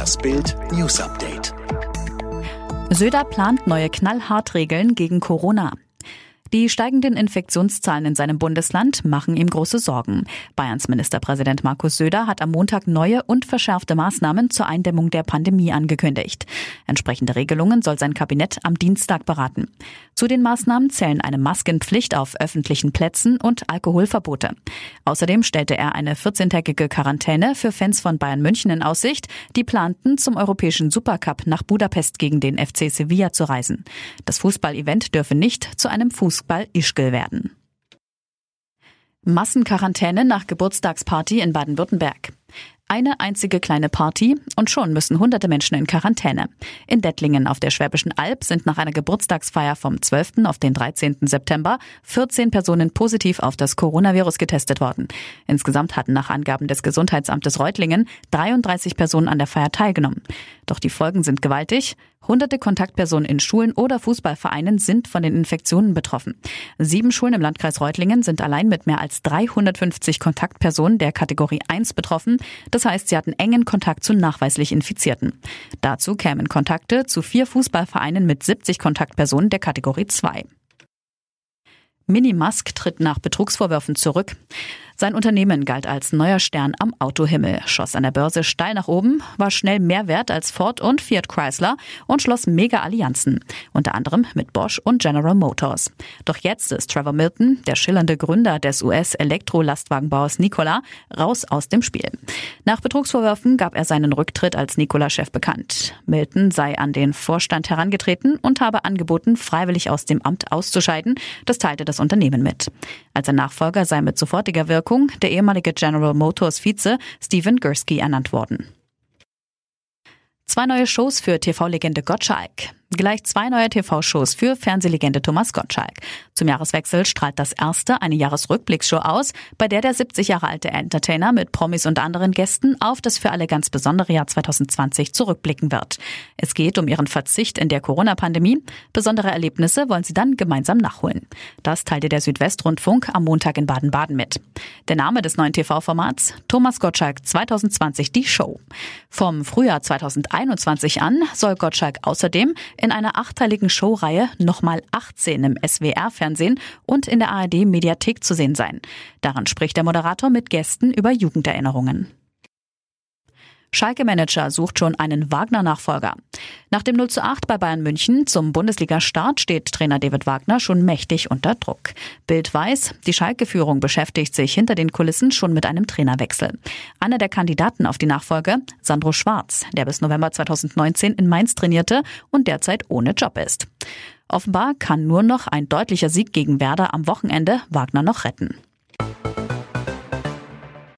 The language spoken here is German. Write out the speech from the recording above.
Das Bild News Update. Söder plant neue Knallhartregeln gegen Corona. Die steigenden Infektionszahlen in seinem Bundesland machen ihm große Sorgen. Bayerns Ministerpräsident Markus Söder hat am Montag neue und verschärfte Maßnahmen zur Eindämmung der Pandemie angekündigt. Entsprechende Regelungen soll sein Kabinett am Dienstag beraten. Zu den Maßnahmen zählen eine Maskenpflicht auf öffentlichen Plätzen und Alkoholverbote. Außerdem stellte er eine 14-tägige Quarantäne für Fans von Bayern München in Aussicht, die planten, zum europäischen Supercup nach Budapest gegen den FC Sevilla zu reisen. Das Fußballevent dürfe nicht zu einem Fuß Fußball-Ischgl werden. Massenquarantäne nach Geburtstagsparty in Baden-Württemberg. Eine einzige kleine Party und schon müssen hunderte Menschen in Quarantäne. In Dettlingen auf der Schwäbischen Alb sind nach einer Geburtstagsfeier vom 12. auf den 13. September 14 Personen positiv auf das Coronavirus getestet worden. Insgesamt hatten nach Angaben des Gesundheitsamtes Reutlingen 33 Personen an der Feier teilgenommen. Doch die Folgen sind gewaltig. Hunderte Kontaktpersonen in Schulen oder Fußballvereinen sind von den Infektionen betroffen. Sieben Schulen im Landkreis Reutlingen sind allein mit mehr als 350 Kontaktpersonen der Kategorie 1 betroffen. Das heißt, sie hatten engen Kontakt zu nachweislich Infizierten. Dazu kämen Kontakte zu vier Fußballvereinen mit 70 Kontaktpersonen der Kategorie 2. Minimask tritt nach Betrugsvorwürfen zurück. Sein Unternehmen galt als neuer Stern am Autohimmel, schoss an der Börse steil nach oben, war schnell mehr wert als Ford und Fiat Chrysler und schloss Mega-Allianzen, unter anderem mit Bosch und General Motors. Doch jetzt ist Trevor Milton, der schillernde Gründer des US-Elektrolastwagenbauers Nikola, raus aus dem Spiel. Nach Betrugsvorwürfen gab er seinen Rücktritt als Nikola-Chef bekannt. Milton sei an den Vorstand herangetreten und habe angeboten, freiwillig aus dem Amt auszuscheiden. Das teilte das Unternehmen mit. Als sein Nachfolger sei mit sofortiger Wirkung Wirkung der ehemalige General Motors Vize Steven Gursky ernannt worden. Zwei neue Shows für TV-Legende Gottschalk. Gleich zwei neue TV-Shows für Fernsehlegende Thomas Gottschalk. Zum Jahreswechsel strahlt das erste eine Jahresrückblicksshow aus, bei der der 70 Jahre alte Entertainer mit Promis und anderen Gästen auf das für alle ganz besondere Jahr 2020 zurückblicken wird. Es geht um ihren Verzicht in der Corona-Pandemie. Besondere Erlebnisse wollen sie dann gemeinsam nachholen. Das teilte der Südwestrundfunk am Montag in Baden-Baden mit. Der Name des neuen TV-Formats? Thomas Gottschalk 2020 die Show. Vom Frühjahr 2021 an soll Gottschalk außerdem in einer achteiligen Showreihe nochmal 18 im SWR-Fernsehen und in der ARD-Mediathek zu sehen sein. Daran spricht der Moderator mit Gästen über Jugenderinnerungen. Schalke-Manager sucht schon einen Wagner-Nachfolger. Nach dem 0 zu 8 bei Bayern München zum Bundesliga-Start steht Trainer David Wagner schon mächtig unter Druck. Bild weiß, die Schalke-Führung beschäftigt sich hinter den Kulissen schon mit einem Trainerwechsel. Einer der Kandidaten auf die Nachfolge, Sandro Schwarz, der bis November 2019 in Mainz trainierte und derzeit ohne Job ist. Offenbar kann nur noch ein deutlicher Sieg gegen Werder am Wochenende Wagner noch retten.